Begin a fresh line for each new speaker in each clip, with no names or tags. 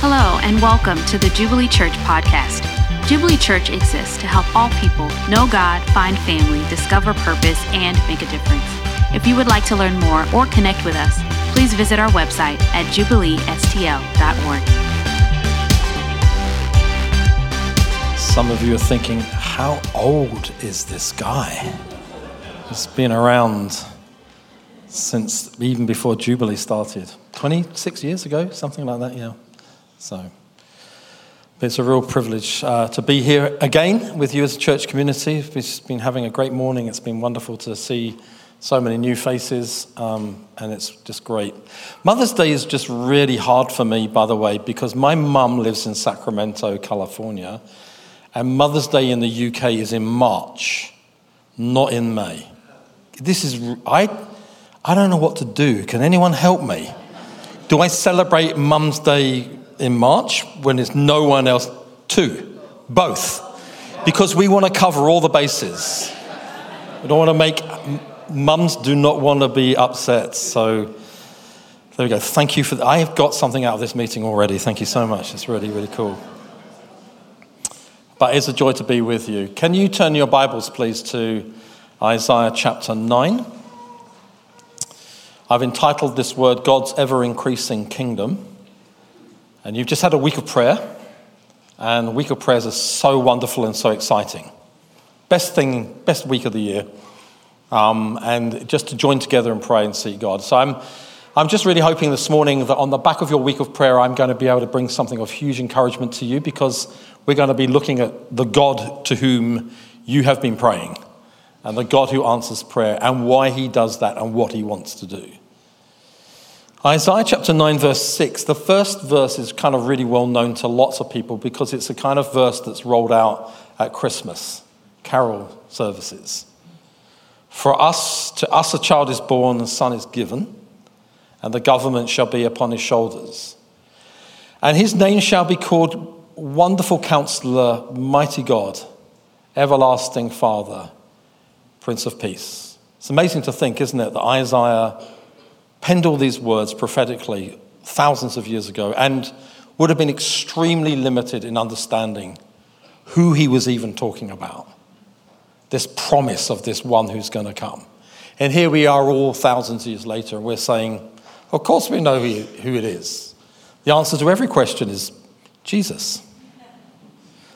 Hello, and welcome to the Jubilee Church podcast. Jubilee Church exists to help all people know God, find family, discover purpose, and make a difference. If you would like to learn more or connect with us, please visit our website at jubileestl.org.
Some of you are thinking, how old is this guy? He's been around since even before Jubilee started. 26 years ago, something like that, yeah. So it's a real privilege uh, to be here again with you as a church community. We've been having a great morning. It's been wonderful to see so many new faces, um, and it's just great. Mother's Day is just really hard for me, by the way, because my mum lives in Sacramento, California, and Mother's Day in the UK is in March, not in May. This is, I, I don't know what to do. Can anyone help me? Do I celebrate Mum's Day in March when there's no one else. Two, both. Because we want to cover all the bases. We don't want to make, mums do not want to be upset. So there we go. Thank you for that. I have got something out of this meeting already. Thank you so much. It's really, really cool. But it's a joy to be with you. Can you turn your Bibles, please, to Isaiah chapter 9? I've entitled this word God's ever increasing kingdom. And you've just had a week of prayer, and week of prayers is so wonderful and so exciting. Best thing, best week of the year. Um, and just to join together and pray and seek God. So I'm, I'm just really hoping this morning that on the back of your week of prayer, I'm going to be able to bring something of huge encouragement to you because we're going to be looking at the God to whom you have been praying and the God who answers prayer and why he does that and what he wants to do. Isaiah chapter 9, verse 6, the first verse is kind of really well known to lots of people because it's the kind of verse that's rolled out at Christmas, carol services. For us, to us a child is born, a son is given, and the government shall be upon his shoulders. And his name shall be called Wonderful Counselor, Mighty God, Everlasting Father, Prince of Peace. It's amazing to think, isn't it, that Isaiah penned all these words prophetically thousands of years ago and would have been extremely limited in understanding who he was even talking about. This promise of this one who's going to come. And here we are all thousands of years later, and we're saying, of course we know who it is. The answer to every question is Jesus.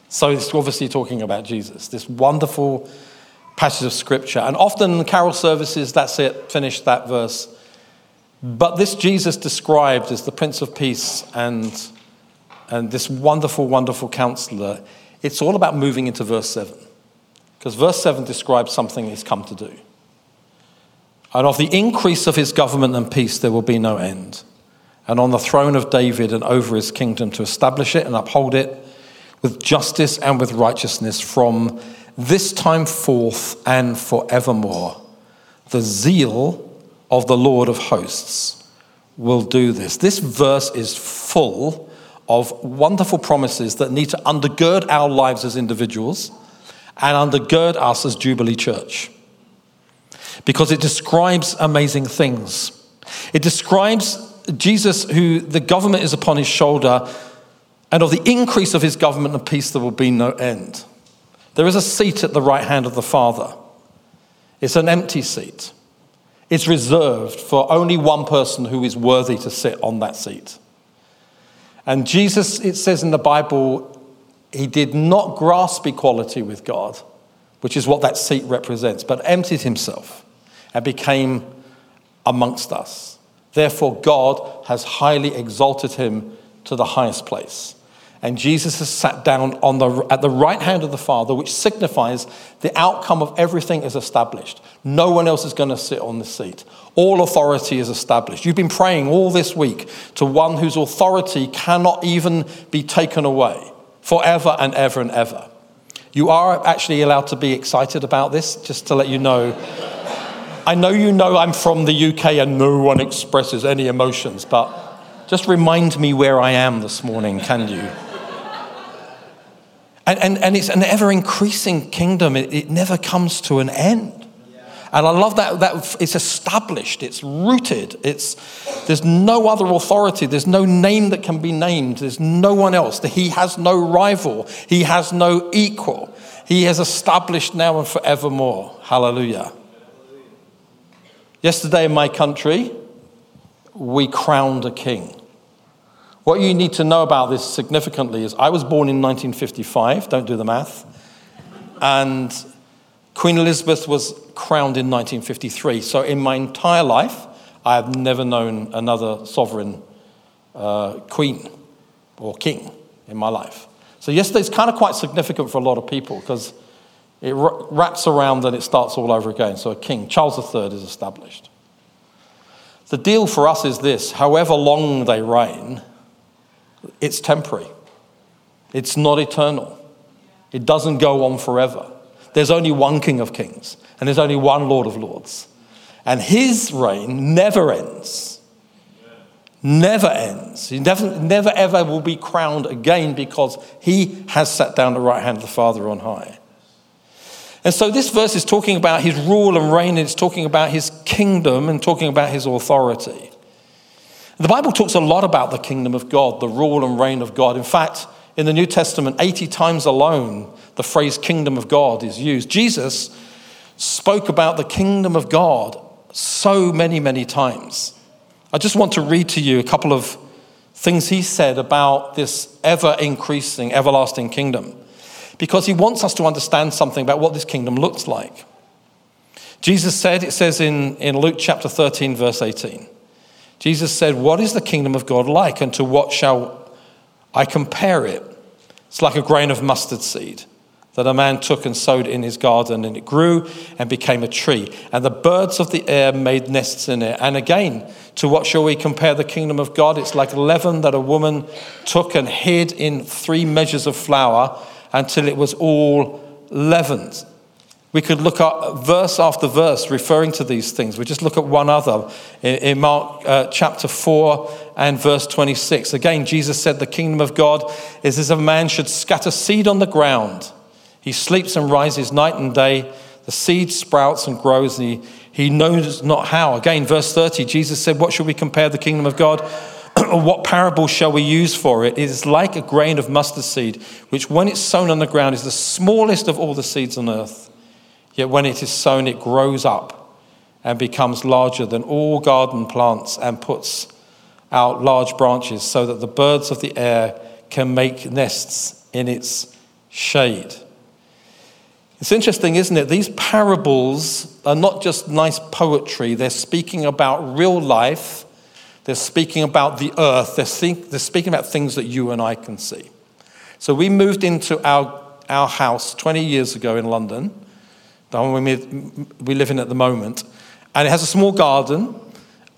So it's obviously talking about Jesus, this wonderful passage of scripture. And often in carol services, that's it, finish that verse. But this Jesus described as the Prince of Peace and, and this wonderful, wonderful counselor, it's all about moving into verse 7. Because verse 7 describes something he's come to do. And of the increase of his government and peace, there will be no end. And on the throne of David and over his kingdom to establish it and uphold it with justice and with righteousness from this time forth and forevermore. The zeal of the Lord of hosts will do this. This verse is full of wonderful promises that need to undergird our lives as individuals and undergird us as Jubilee Church. Because it describes amazing things. It describes Jesus, who the government is upon his shoulder, and of the increase of his government and peace, there will be no end. There is a seat at the right hand of the Father, it's an empty seat is reserved for only one person who is worthy to sit on that seat. And Jesus, it says in the Bible, he did not grasp equality with God, which is what that seat represents, but emptied himself and became amongst us. Therefore, God has highly exalted him to the highest place. And Jesus has sat down on the, at the right hand of the Father, which signifies the outcome of everything is established. No one else is going to sit on the seat. All authority is established. You've been praying all this week to one whose authority cannot even be taken away forever and ever and ever. You are actually allowed to be excited about this, just to let you know. I know you know I'm from the UK and no one expresses any emotions, but just remind me where I am this morning, can you? And, and, and it's an ever increasing kingdom, it, it never comes to an end. And I love that, that it's established, it's rooted, it's, there's no other authority, there's no name that can be named, there's no one else. He has no rival, he has no equal. He has established now and forevermore. Hallelujah. Yesterday in my country, we crowned a king. What you need to know about this significantly is I was born in 1955, don't do the math, and Queen Elizabeth was crowned in 1953. So in my entire life, I have never known another sovereign uh, queen or king in my life. So yesterday's kind of quite significant for a lot of people because it wraps around and it starts all over again. So a king, Charles III, is established. The deal for us is this however long they reign, it's temporary, it's not eternal, it doesn't go on forever. There's only one King of Kings, and there's only one Lord of Lords. And his reign never ends. Never ends. He never, never ever will be crowned again because he has sat down at the right hand of the Father on high. And so this verse is talking about his rule and reign, and it's talking about his kingdom and talking about his authority. The Bible talks a lot about the kingdom of God, the rule and reign of God. In fact, in the New Testament, 80 times alone, the phrase kingdom of God is used. Jesus spoke about the kingdom of God so many, many times. I just want to read to you a couple of things he said about this ever increasing, everlasting kingdom, because he wants us to understand something about what this kingdom looks like. Jesus said, it says in, in Luke chapter 13, verse 18, Jesus said, What is the kingdom of God like, and to what shall I compare it? It's like a grain of mustard seed that a man took and sowed in his garden, and it grew and became a tree. And the birds of the air made nests in it. And again, to what shall we compare the kingdom of God? It's like leaven that a woman took and hid in three measures of flour until it was all leavened. We could look at verse after verse referring to these things. We just look at one other in, Mark uh, chapter 4 and verse 26. Again, Jesus said, The kingdom of God is as a man should scatter seed on the ground. He sleeps and rises night and day. The seed sprouts and grows, and he, he knows not how. Again, verse 30, Jesus said, What shall we compare the kingdom of God? what parable shall we use for it? It is like a grain of mustard seed, which when it's sown on the ground is the smallest of all the seeds on earth. Yet when it is sown, it grows up and becomes larger than all garden plants and puts out large branches so that the birds of the air can make nests in its shade. It's interesting, isn't it? These parables are not just nice poetry, they're speaking about real life, they're speaking about the earth, they're, think, they're speaking about things that you and I can see. So we moved into our, our house 20 years ago in London the one we, live in at the moment. And it has a small garden.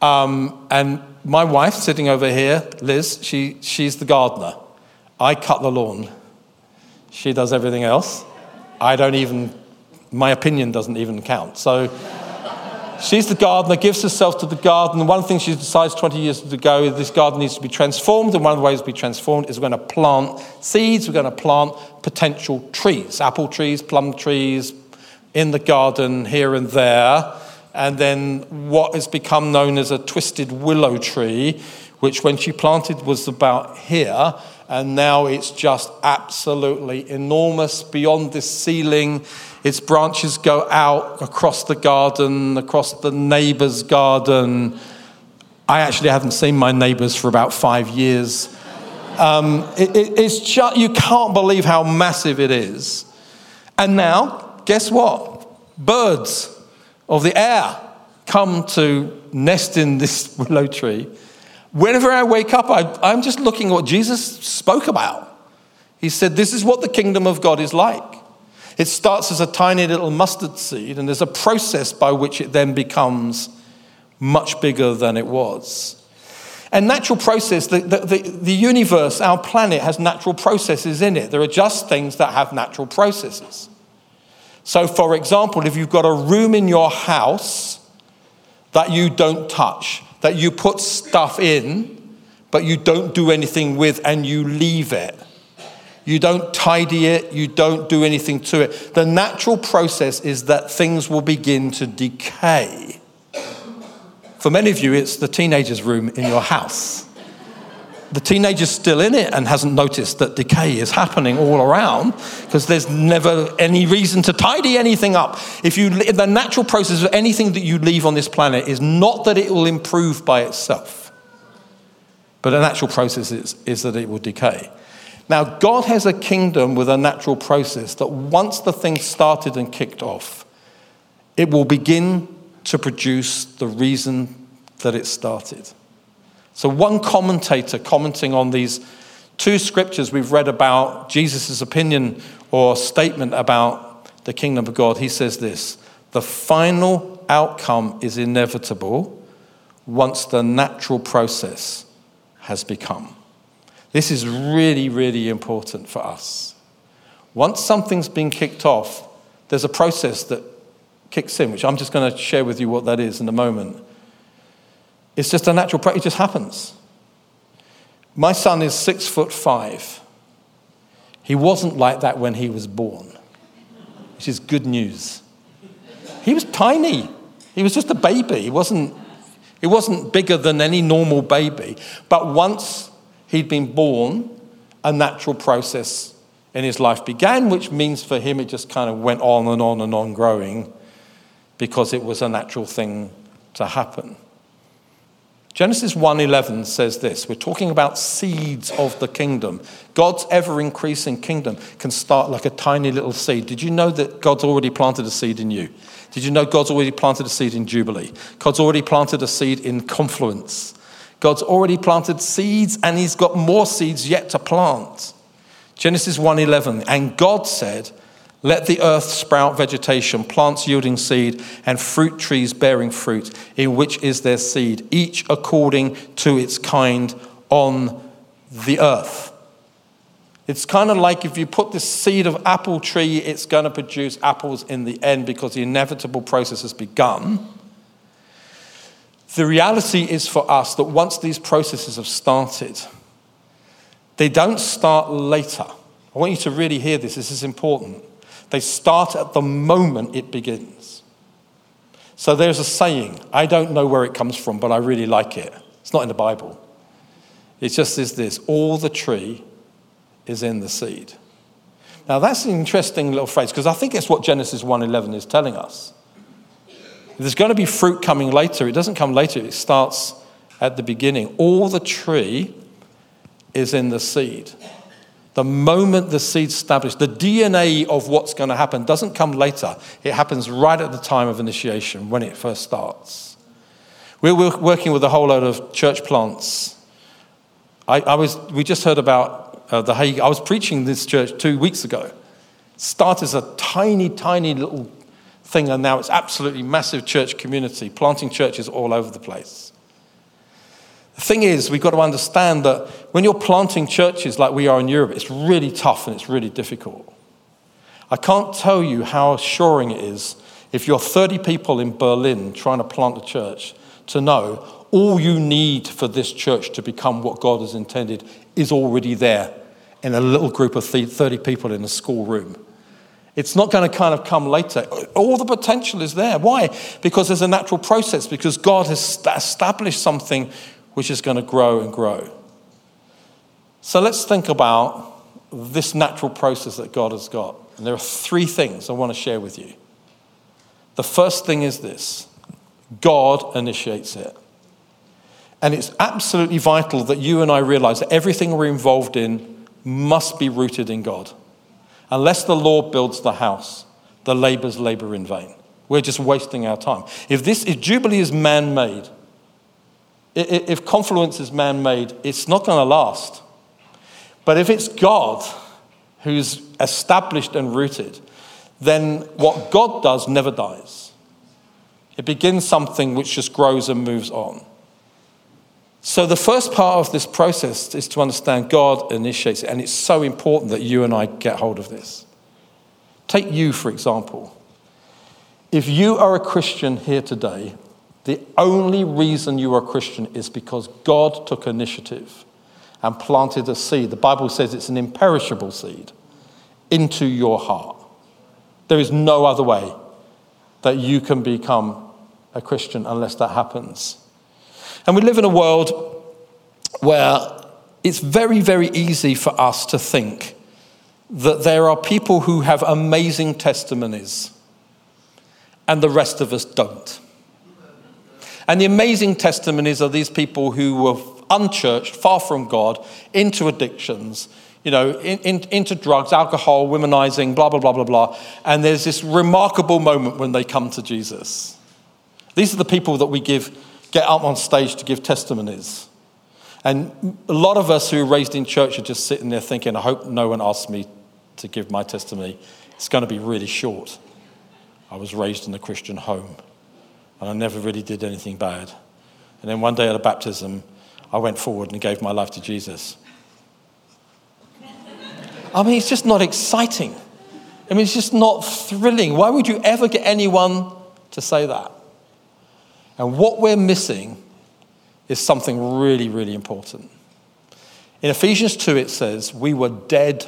Um, and my wife, sitting over here, Liz, she, she's the gardener. I cut the lawn. She does everything else. I don't even, my opinion doesn't even count. So she's the gardener, gives herself to the garden. One thing she decides 20 years ago is this garden needs to be transformed. And one of the ways to be transformed is we're going to plant seeds, we're going to plant potential trees apple trees, plum trees, in the garden here and there, and then what has become known as a twisted willow tree, which when she planted was about here, and now it's just absolutely enormous beyond this ceiling. Its branches go out across the garden, across the neighbor's garden. I actually haven't seen my neighbors for about five years. Um, it, it, it's just, you can't believe how massive it is. And now, guess what? Birds of the air come to nest in this willow tree. Whenever I wake up, I, am just looking at what Jesus spoke about. He said, This is what the kingdom of God is like. It starts as a tiny little mustard seed, and there's a process by which it then becomes much bigger than it was. And natural process, the, the, the, the universe, our planet, has natural processes in it. There are just things that have natural processes. So, for example, if you've got a room in your house that you don't touch, that you put stuff in, but you don't do anything with and you leave it, You don't tidy it. You don't do anything to it. The natural process is that things will begin to decay. For many of you, it's the teenager's room in your house. The teenager's still in it and hasn't noticed that decay is happening all around because there's never any reason to tidy anything up. If you, the natural process of anything that you leave on this planet is not that it will improve by itself, but the natural process is, is that it will decay. Now, God has a kingdom with a natural process that once the thing started and kicked off, it will begin to produce the reason that it started. So, one commentator commenting on these two scriptures we've read about Jesus' opinion or statement about the kingdom of God, he says this The final outcome is inevitable once the natural process has become. This is really, really important for us. Once something's been kicked off, there's a process that kicks in, which I'm just going to share with you what that is in a moment. It's just a natural process, it just happens. My son is six foot five. He wasn't like that when he was born, which is good news. He was tiny. He was just a baby. He wasn't, he wasn't bigger than any normal baby. But once he'd been born, a natural process in his life began, which means for him it just kind of went on and on and on growing because it was a natural thing to happen. Genesis 1:11 says this. We're talking about seeds of the kingdom. God's ever increasing kingdom can start like a tiny little seed. Did you know that God's already planted a seed in you? Did you know God's already planted a seed in Jubilee? God's already planted a seed in Confluence. God's already planted seeds and he's got more seeds yet to plant. Genesis 1:11 and God said, "Let the earth sprout vegetation, plants yielding seed, and fruit trees bearing fruit, in which is their seed, each according to its kind on the earth." It's kind of like if you put this seed of apple tree, it's going to produce apples in the end because the inevitable process has begun. The reality is for us that once these processes have started, they don't start later. I want you to really hear this, this is important. They start at the moment it begins. So there's a saying, I don't know where it comes from, but I really like it. It's not in the Bible. It just is this all the tree is in the seed. Now that's an interesting little phrase because I think it's what Genesis 1:11 is telling us. There's going to be fruit coming later. It doesn't come later, it starts at the beginning. All the tree is in the seed. The moment the seed's established, the DNA of what's going to happen doesn't come later. It happens right at the time of initiation when it first starts. We're working with a whole load of church plants. I, I was, we just heard about uh, the Hague. I was preaching this church two weeks ago. Started as a tiny, tiny little thing, and now it's absolutely massive church community, planting churches all over the place. The thing is, we've got to understand that when you're planting churches like we are in Europe, it's really tough and it's really difficult. I can't tell you how assuring it is if you're 30 people in Berlin trying to plant a church to know all you need for this church to become what God has intended is already there in a little group of 30 people in a schoolroom. It's not going to kind of come later. All the potential is there. Why? Because there's a natural process, because God has established something which is going to grow and grow. So let's think about this natural process that God has got. And there are three things I want to share with you. The first thing is this God initiates it. And it's absolutely vital that you and I realize that everything we're involved in must be rooted in God. Unless the Lord builds the house, the laborers labor in vain. We're just wasting our time. If this, if Jubilee is man-made, if confluence is man-made, it's not going to last. But if it's God who's established and rooted, then what God does never dies. It begins something which just grows and moves on. So, the first part of this process is to understand God initiates it, and it's so important that you and I get hold of this. Take you, for example. If you are a Christian here today, the only reason you are a Christian is because God took initiative and planted a seed. The Bible says it's an imperishable seed into your heart. There is no other way that you can become a Christian unless that happens. And we live in a world where it's very, very easy for us to think that there are people who have amazing testimonies and the rest of us don't. And the amazing testimonies are these people who were unchurched, far from God, into addictions, you know, in, in, into drugs, alcohol, womanizing, blah, blah, blah, blah, blah. And there's this remarkable moment when they come to Jesus. These are the people that we give, get up on stage to give testimonies. And a lot of us who are raised in church are just sitting there thinking, I hope no one asks me to give my testimony. It's going to be really short. I was raised in a Christian home and I never really did anything bad. And then one day at a baptism, I went forward and gave my life to Jesus. I mean, it's just not exciting. I mean, it's just not thrilling. Why would you ever get anyone to say that? And what we're missing is something really, really important. In Ephesians 2, it says, We were dead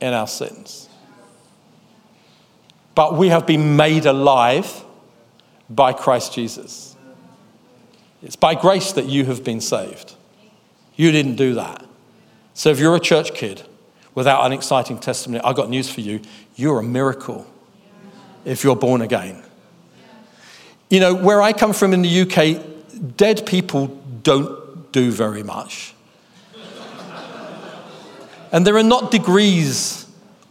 in our sins, but we have been made alive by Christ Jesus. It's by grace that you have been saved. You didn't do that. So if you're a church kid without an exciting testimony, I've got news for you. You're a miracle if you're born again. You know, where I come from in the UK, dead people don't do very much. and there are not degrees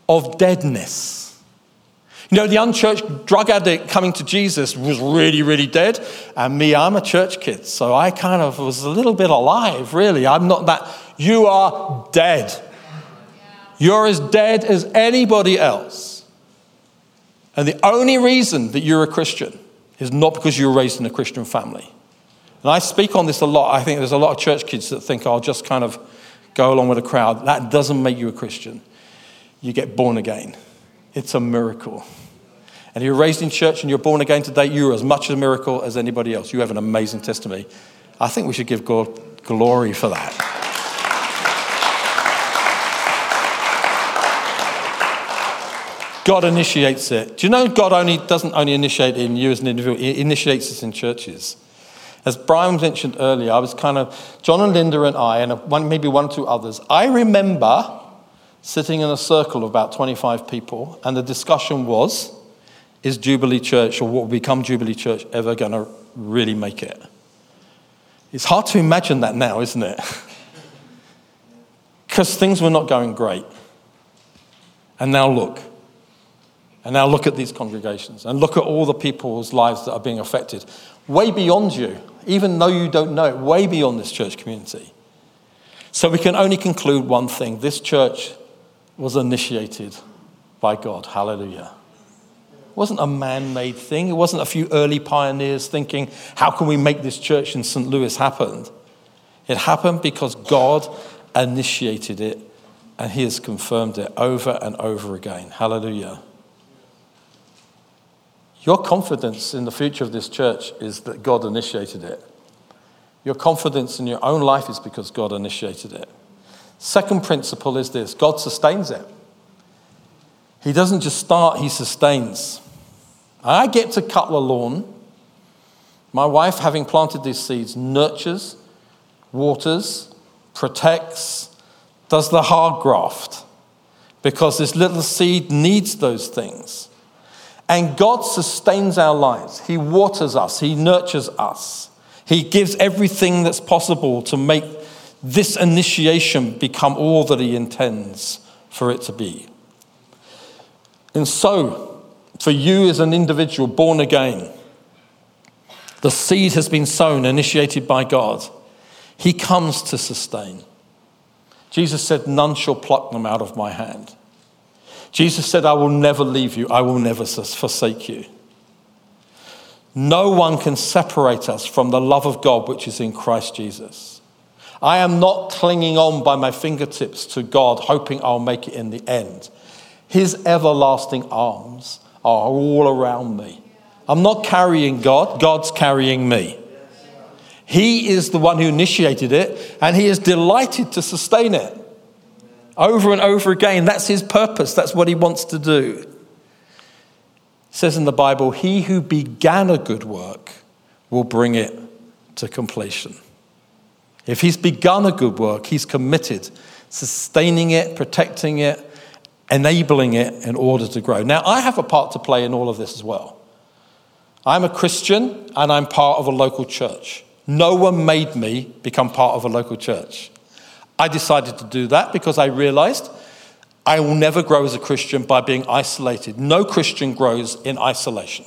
of deadness. You know, the unchurched drug addict coming to Jesus was really, really dead. And me, I'm a church kid. So I kind of was a little bit alive, really. I'm not that. You are dead. You're as dead as anybody else. And the only reason that you're a Christian is not because you were raised in a Christian family. And I speak on this a lot. I think there's a lot of church kids that think I'll just kind of go along with the crowd. That doesn't make you a Christian. You get born again. It's a miracle. And you're raised in church and you're born again today, you're as much a miracle as anybody else. You have an amazing testimony. I think we should give God glory for that. God initiates it. Do you know God only doesn't only initiate it in you as an individual, He initiates it in churches. As Brian mentioned earlier, I was kind of, John and Linda and I, and one, maybe one or two others, I remember sitting in a circle of about 25 people, and the discussion was is Jubilee Church, or what will become Jubilee Church, ever going to really make it? It's hard to imagine that now, isn't it? Because things were not going great. And now look. And now look at these congregations and look at all the people's lives that are being affected, way beyond you, even though you don't know it, way beyond this church community. So we can only conclude one thing this church was initiated by God. Hallelujah. It wasn't a man made thing. It wasn't a few early pioneers thinking, how can we make this church in St. Louis happen? It happened because God initiated it and He has confirmed it over and over again. Hallelujah. Your confidence in the future of this church is that God initiated it. Your confidence in your own life is because God initiated it. Second principle is this God sustains it. He doesn't just start, He sustains. I get to cut the lawn. My wife, having planted these seeds, nurtures, waters, protects, does the hard graft because this little seed needs those things. And God sustains our lives. He waters us, He nurtures us, He gives everything that's possible to make this initiation become all that He intends for it to be. And so, for you as an individual born again, the seed has been sown, initiated by God. He comes to sustain. Jesus said, None shall pluck them out of my hand. Jesus said, I will never leave you, I will never forsake you. No one can separate us from the love of God which is in Christ Jesus. I am not clinging on by my fingertips to God, hoping I'll make it in the end. His everlasting arms are all around me. I'm not carrying God, God's carrying me. He is the one who initiated it, and He is delighted to sustain it over and over again. That's His purpose, that's what He wants to do. It says in the Bible, He who began a good work will bring it to completion. If He's begun a good work, He's committed, sustaining it, protecting it, enabling it in order to grow. Now, I have a part to play in all of this as well. I'm a Christian and I'm part of a local church. No one made me become part of a local church. I decided to do that because I realized I will never grow as a Christian by being isolated. No Christian grows in isolation.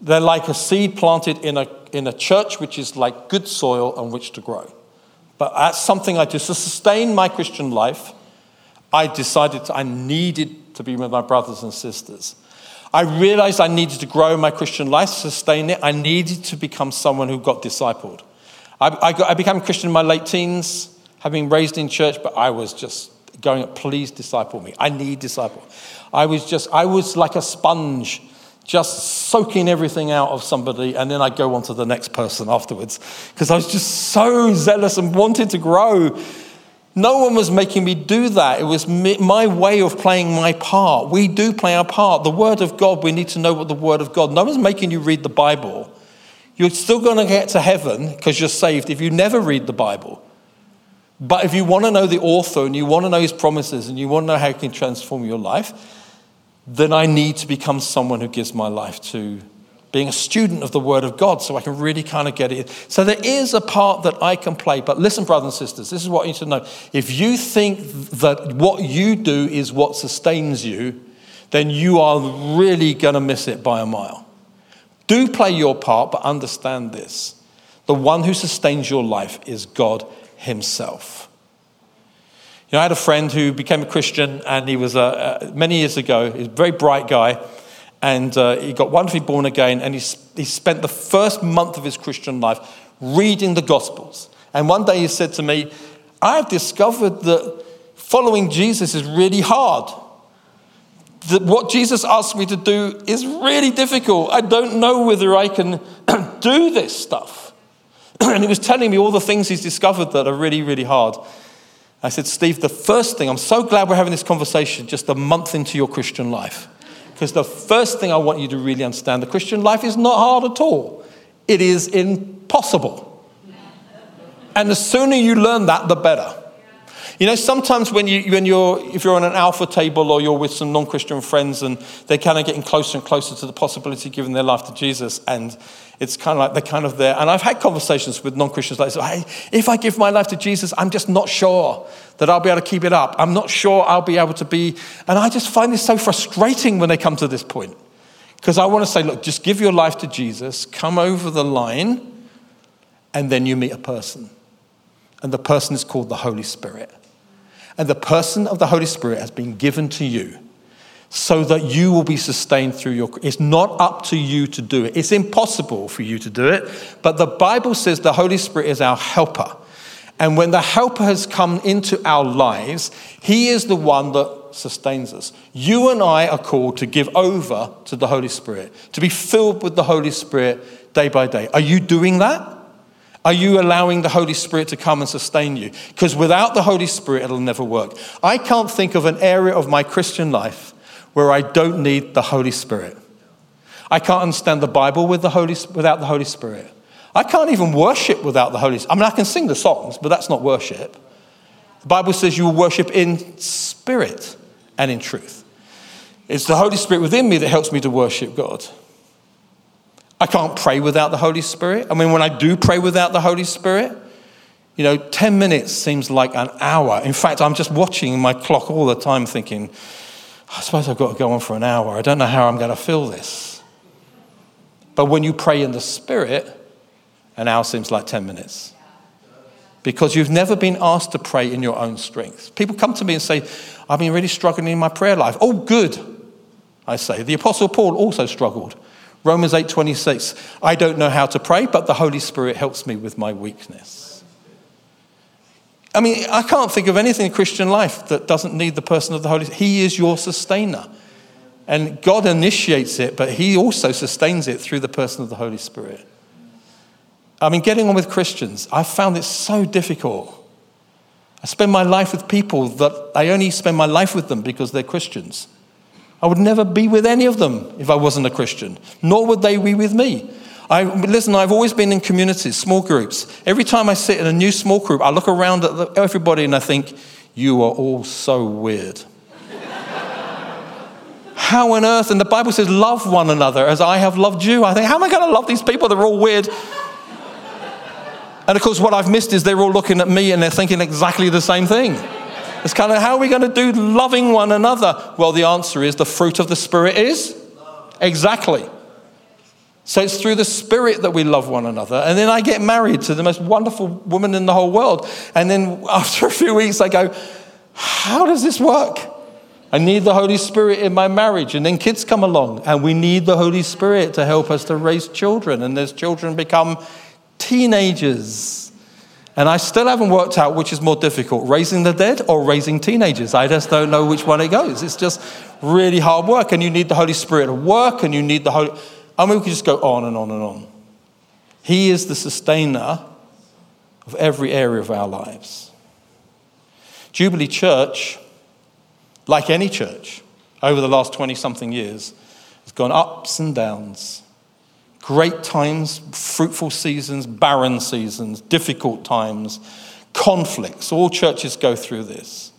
They're like a seed planted in a, in a church which is like good soil on which to grow. But that's something I do. To sustain my Christian life, I decided I needed to be with my brothers and sisters. I realized I needed to grow my Christian life, sustain it. I needed to become someone who got discipled. I, I, got, I became a Christian in my late teens, having been raised in church, but I was just going, please disciple me. I need disciple. I was just, I was like a sponge, just soaking everything out of somebody, and then I'd go on to the next person afterwards because I was just so zealous and wanted to grow. No one was making me do that. It was my way of playing my part. We do play our part. The Word of God, we need to know what the Word of God. No one's making you read the Bible. You're still going to get to heaven because you're saved if you never read the Bible. But if you want to know the author and you want to know his promises and you want to know how he can transform your life, then I need to become someone who gives my life to being a student of the Word of God so I can really kind of get it. So there is a part that I can play. But listen, brothers and sisters, this is what you need to know. If you think that what you do is what sustains you, then you are really going to miss it by a mile. Do play your part, but understand this the one who sustains your life is God Himself. You know, I had a friend who became a Christian, and he was uh, many years ago. he's a very bright guy and uh, he got wonderfully born again, and he, he spent the first month of his Christian life reading the Gospels. And one day he said to me, I've discovered that following Jesus is really hard. That what Jesus asked me to do is really difficult. I don't know whether I can do this stuff. and he was telling me all the things he's discovered that are really, really hard. I said, Steve, the first thing, I'm so glad we're having this conversation just a month into your Christian life. Because the first thing I want you to really understand the Christian life is not hard at all, it is impossible. And the sooner you learn that, the better. You know, sometimes when, you, when you're, if you're on an alpha table or you're with some non Christian friends and they're kind of getting closer and closer to the possibility of giving their life to Jesus, and it's kind of like they're kind of there. And I've had conversations with non Christians like, hey, if I give my life to Jesus, I'm just not sure that I'll be able to keep it up. I'm not sure I'll be able to be. And I just find this so frustrating when they come to this point. Because I want to say, look, just give your life to Jesus, come over the line, and then you meet a person. And the person is called the Holy Spirit. And the person of the Holy Spirit has been given to you so that you will be sustained through your it's not up to you to do it. It's impossible for you to do it but the bible says the holy spirit is our helper. And when the helper has come into our lives he is the one that sustains us. You and i are called to give over to the holy spirit to be filled with the holy spirit day by day. Are you doing that? Are you allowing the Holy Spirit to come and sustain you? Because without the Holy Spirit, it'll never work. I can't think of an area of my Christian life where I don't need the Holy Spirit. I can't understand the Bible with the Holy, without the Holy Spirit. I can't even worship without the Holy Spirit. I mean, I can sing the songs, but that's not worship. The Bible says you will worship in spirit and in truth. It's the Holy Spirit within me that helps me to worship God. I can't pray without the Holy Spirit. I mean, when I do pray without the Holy Spirit, you know, 10 minutes seems like an hour. In fact, I'm just watching my clock all the time thinking, I suppose I've got to go on for an hour. I don't know how I'm going to fill this. But when you pray in the Spirit, an hour seems like 10 minutes. Because you've never been asked to pray in your own strength. People come to me and say, I've been really struggling in my prayer life. Oh, good, I say. The Apostle Paul also struggled. Romans 8:26. I don't know how to pray, but the Holy Spirit helps me with my weakness. I mean, I can't think of anything in Christian life that doesn't need the person of the Holy Spirit. He is your sustainer. And God initiates it, but He also sustains it through the person of the Holy Spirit. I mean, getting on with Christians, I found it so difficult. I spend my life with people that I only spend my life with them because they're Christians. I would never be with any of them if I wasn't a Christian, nor would they be with me. I, listen, I've always been in communities, small groups. Every time I sit in a new small group, I look around at everybody and I think, you are all so weird. how on earth? And the Bible says, love one another as I have loved you. I think, how am I going to love these people? They're all weird. And of course, what I've missed is they're all looking at me and they're thinking exactly the same thing. It's kind of how are we going to do loving one another? Well, the answer is the fruit of the Spirit is exactly. So it's through the Spirit that we love one another. And then I get married to the most wonderful woman in the whole world. And then after a few weeks, I go, How does this work? I need the Holy Spirit in my marriage. And then kids come along, and we need the Holy Spirit to help us to raise children. And as children become teenagers. And I still haven't worked out which is more difficult, raising the dead or raising teenagers. I just don't know which one it goes. It's just really hard work, and you need the Holy Spirit to work, and you need the Holy. I mean, we could just go on and on and on. He is the sustainer of every area of our lives. Jubilee Church, like any church, over the last 20 something years, has gone ups and downs great times, fruitful seasons, barren seasons, difficult times, conflicts. All churches go through this.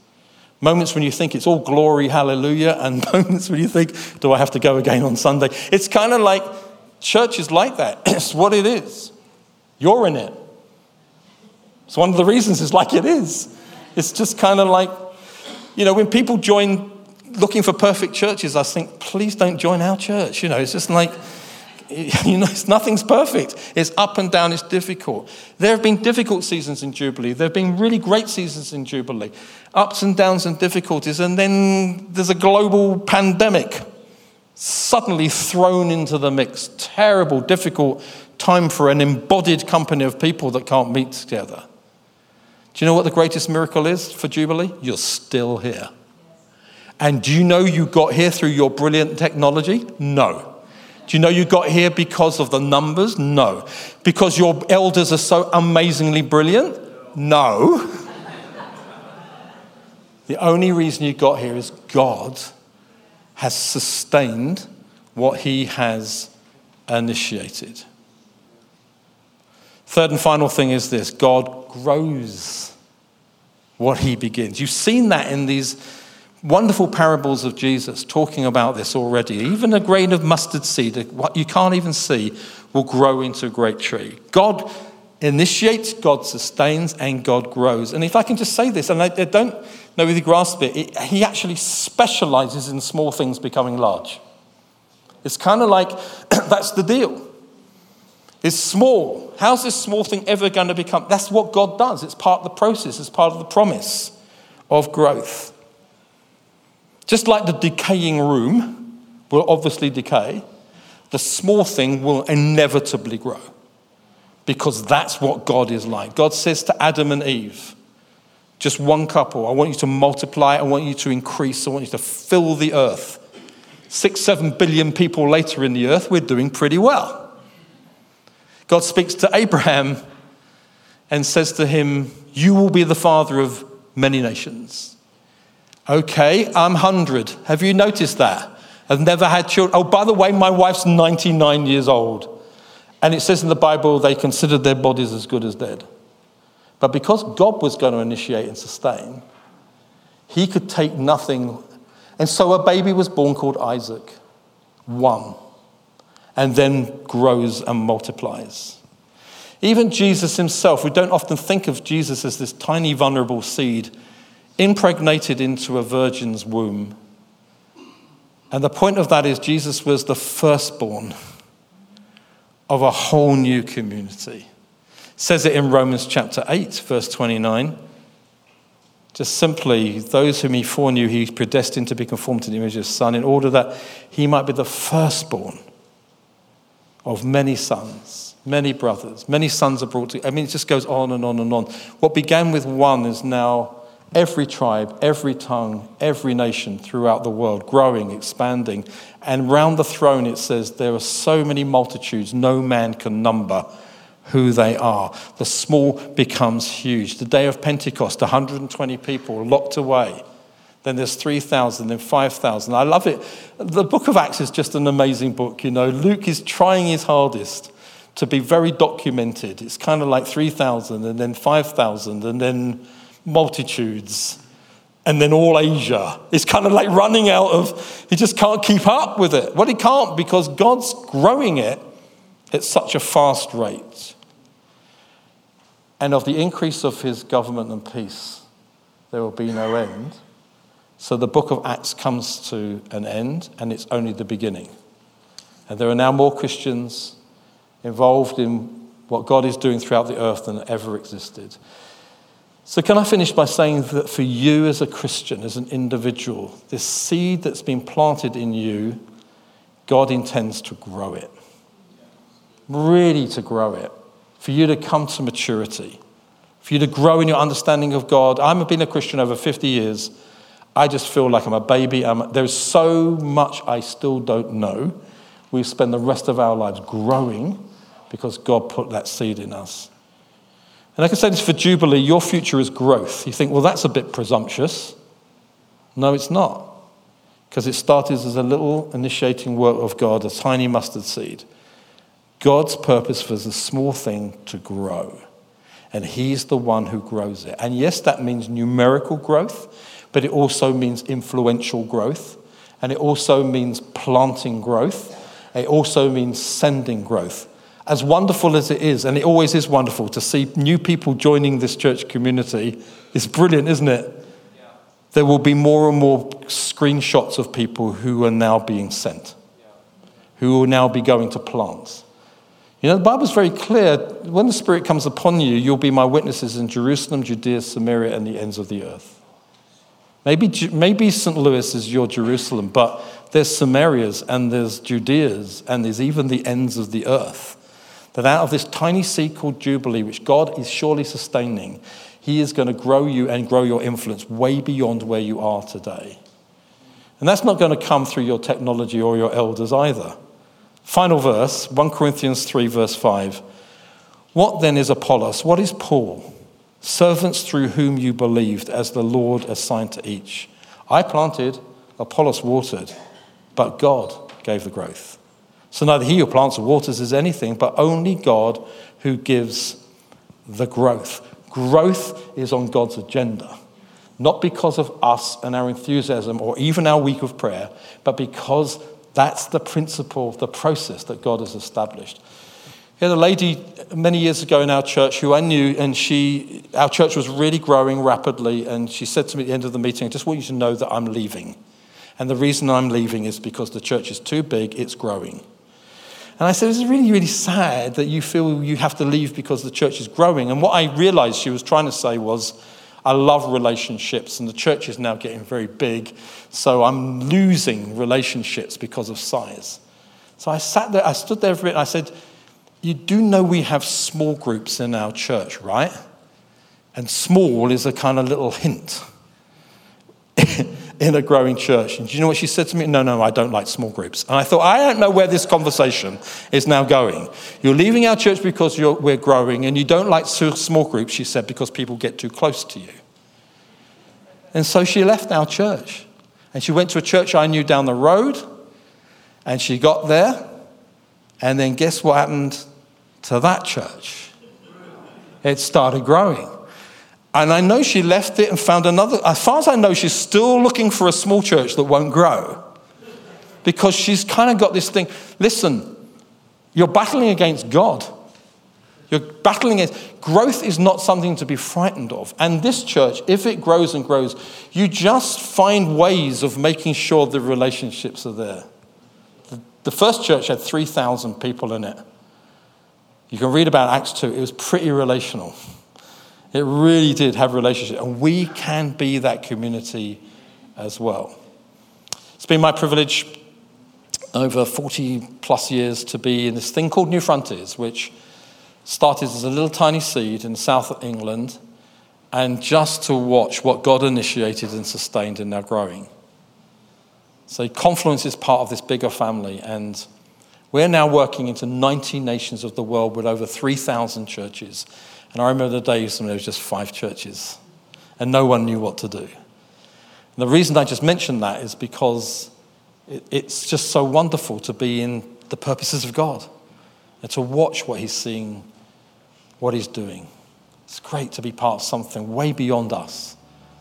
Moments when you think it's all glory, hallelujah, and moments when you think, do I have to go again on Sunday? It's kind of like church is like that. It's what it is. You're in it. It's one of the reasons it's like it is. It's just kind of like, you know, when people join looking for perfect churches, I think, please don't join our church. You know, it's just like, you know, nothing's perfect. It's up and down, it's difficult. There have been difficult seasons in Jubilee. There have been really great seasons in Jubilee. Ups and downs and difficulties. And then there's a global pandemic suddenly thrown into the mix. Terrible, difficult time for an embodied company of people that can't meet together. Do you know what the greatest miracle is for Jubilee? You're still here. And do you know you got here through your brilliant technology? No. Do you know you got here because of the numbers? No. Because your elders are so amazingly brilliant? No. the only reason you got here is God has sustained what he has initiated. Third and final thing is this God grows what he begins. You've seen that in these wonderful parables of Jesus talking about this already. Even a grain of mustard seed, what you can't even see, will grow into a great tree. God initiates, God sustains, and God grows. And if I can just say this, and I, don't know if you grasp it, it, He actually specializes in small things becoming large. It's kind of like that's the deal. It's small. How's this small thing ever going to become? That's what God does. It's part of the process, it's part of the promise of growth. Just like the decaying room will obviously decay, the small thing will inevitably grow because that's what God is like. God says to Adam and Eve, just one couple, I want you to multiply, I want you to increase, I want you to fill the earth. Six, seven billion people later in the earth, we're doing pretty well. God speaks to Abraham and says to him, You will be the father of many nations. Okay, I'm 100. Have you noticed that? I've never had children. Oh, by the way, my wife's 99 years old. And it says in the Bible they considered their bodies as good as dead. But because God was going to initiate and sustain, he could take nothing. And so a baby was born called Isaac, one, and then grows and multiplies. Even Jesus himself, we don't often think of Jesus as this tiny, vulnerable seed impregnated into a virgin's womb. And the point of that is, Jesus was the firstborn of a whole new community. It says it in Romans chapter 8, verse 29. Just simply, those whom he foreknew, he predestined to be conformed to the image of his son, in order that he might be the firstborn of many sons, many brothers. Many sons are brought to. I mean, it just goes on and on and on. What began with one is now every tribe, every tongue, every nation throughout the world, growing, expanding. And round the throne, it says, there are so many multitudes no man can number who they are. The small becomes huge. The day of Pentecost, 120 people locked away. Then there's 3,000, then 5,000. I love it. The book of Acts is just an amazing book. You know, Luke is trying his hardest to be very documented. It's kind of like 3,000 and then 5,000 and then multitudes and then all Asia. It's kind of like running out of, he just can't keep up with it. Well, he can't because God's growing it at such a fast rate. And of the increase of his government and peace, there will be no end. So the book of Acts comes to an end, and it's only the beginning. And there are now more Christians involved in what God is doing throughout the earth than ever existed. So, can I finish by saying that for you as a Christian, as an individual, this seed that's been planted in you, God intends to grow it. Really to grow it. For you to come to maturity. For you to grow in your understanding of God. I've been a Christian over 50 years. I just feel like I'm a baby. I'm, there's so much I still don't know. We spend the rest of our lives growing because God put that seed in us. And I can say this for Jubilee your future is growth. You think, well, that's a bit presumptuous. No, it's not. Because it started as a little initiating work of God, a tiny mustard seed. God's purpose was a small thing to grow. And He's the one who grows it. And yes, that means numerical growth, but it also means influential growth. And it also means planting growth. It also means sending growth as wonderful as it is, and it always is wonderful to see new people joining this church community, it's brilliant, isn't it? Yeah. There will be more and more screenshots of people who are now being sent, yeah. who will now be going to plants. You know, the Bible's very clear. When the Spirit comes upon you, you'll be my witnesses in Jerusalem, Judea, Samaria, and the ends of the earth. Maybe, maybe St. Louis is your Jerusalem, but there's Samarias and there's Judeas and there's even the ends of the earth. That out of this tiny seed called Jubilee, which God is surely sustaining, He is going to grow you and grow your influence way beyond where you are today. And that's not going to come through your technology or your elders either. Final verse, 1 Corinthians 3, verse 5. What then is Apollos? What is Paul? Servants through whom you believed, as the Lord assigned to each. I planted, Apollos watered, but God gave the growth. So neither he who plants or waters is anything, but only God who gives the growth. Growth is on God's agenda, not because of us and our enthusiasm or even our week of prayer, but because that's the principle, the process that God has established. We had a lady many years ago in our church who I knew, and she, our church was really growing rapidly, and she said to me at the end of the meeting, I just want you to know that I'm leaving. And the reason I'm leaving is because the church is too big, it's growing. And I said, It's really, really sad that you feel you have to leave because the church is growing. And what I realized she was trying to say was, I love relationships, and the church is now getting very big, so I'm losing relationships because of size. So I sat there, I stood there for it, and I said, You do know we have small groups in our church, right? And small is a kind of little hint. In a growing church. And do you know what she said to me? No, no, I don't like small groups. And I thought, I don't know where this conversation is now going. You're leaving our church because we're growing, and you don't like small groups, she said, because people get too close to you. And so she left our church. And she went to a church I knew down the road, and she got there. And then guess what happened to that church? It started growing. And I know she left it and found another. As far as I know, she's still looking for a small church that won't grow. Because she's kind of got this thing listen, you're battling against God. You're battling against growth is not something to be frightened of. And this church, if it grows and grows, you just find ways of making sure the relationships are there. The first church had 3,000 people in it. You can read about Acts 2, it was pretty relational. It really did have a relationship. And we can be that community as well. It's been my privilege over 40 plus years to be in this thing called Newfrontiers, which started as a little tiny seed in south England, and just to watch what God initiated and sustained and now growing. So, Confluence is part of this bigger family, and We're now working into 90 nations of the world with over 3,000 churches. And I remember the days when there was just five churches and no one knew what to do. And the reason I just mentioned that is because it's just so wonderful to be in the purposes of God and to watch what He's seeing, what He's doing. It's great to be part of something way beyond us.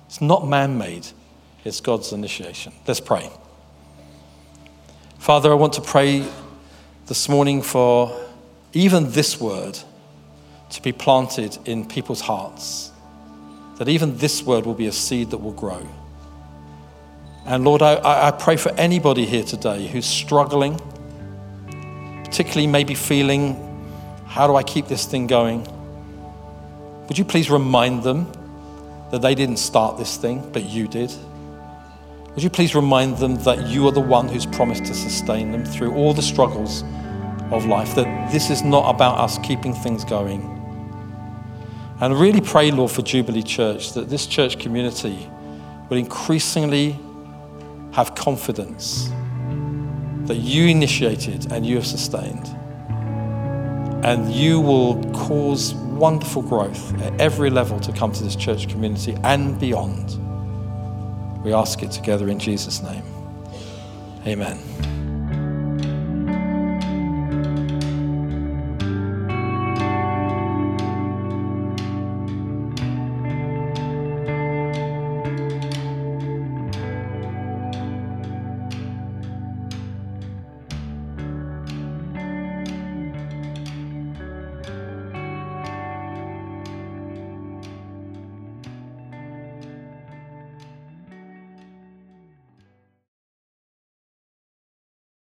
It's not man made, it's God's initiation. Let's pray. Father, I want to pray this morning for even this word to be planted in people's hearts, that even this word will be a seed that will grow. And Lord, I, I pray for anybody here today who's struggling, particularly maybe feeling, how do I keep this thing going? Would you please remind them that they didn't start this thing, but you did? Would you please remind them that you are the one who's promised to sustain them through all the struggles of life, that this is not about us keeping things going. And really pray, Lord, for Jubilee Church, that this church community will increasingly have confidence that you initiated and you have sustained. And you will cause wonderful growth at every level to come to this church community and beyond. We ask it together in Jesus' name. Amen.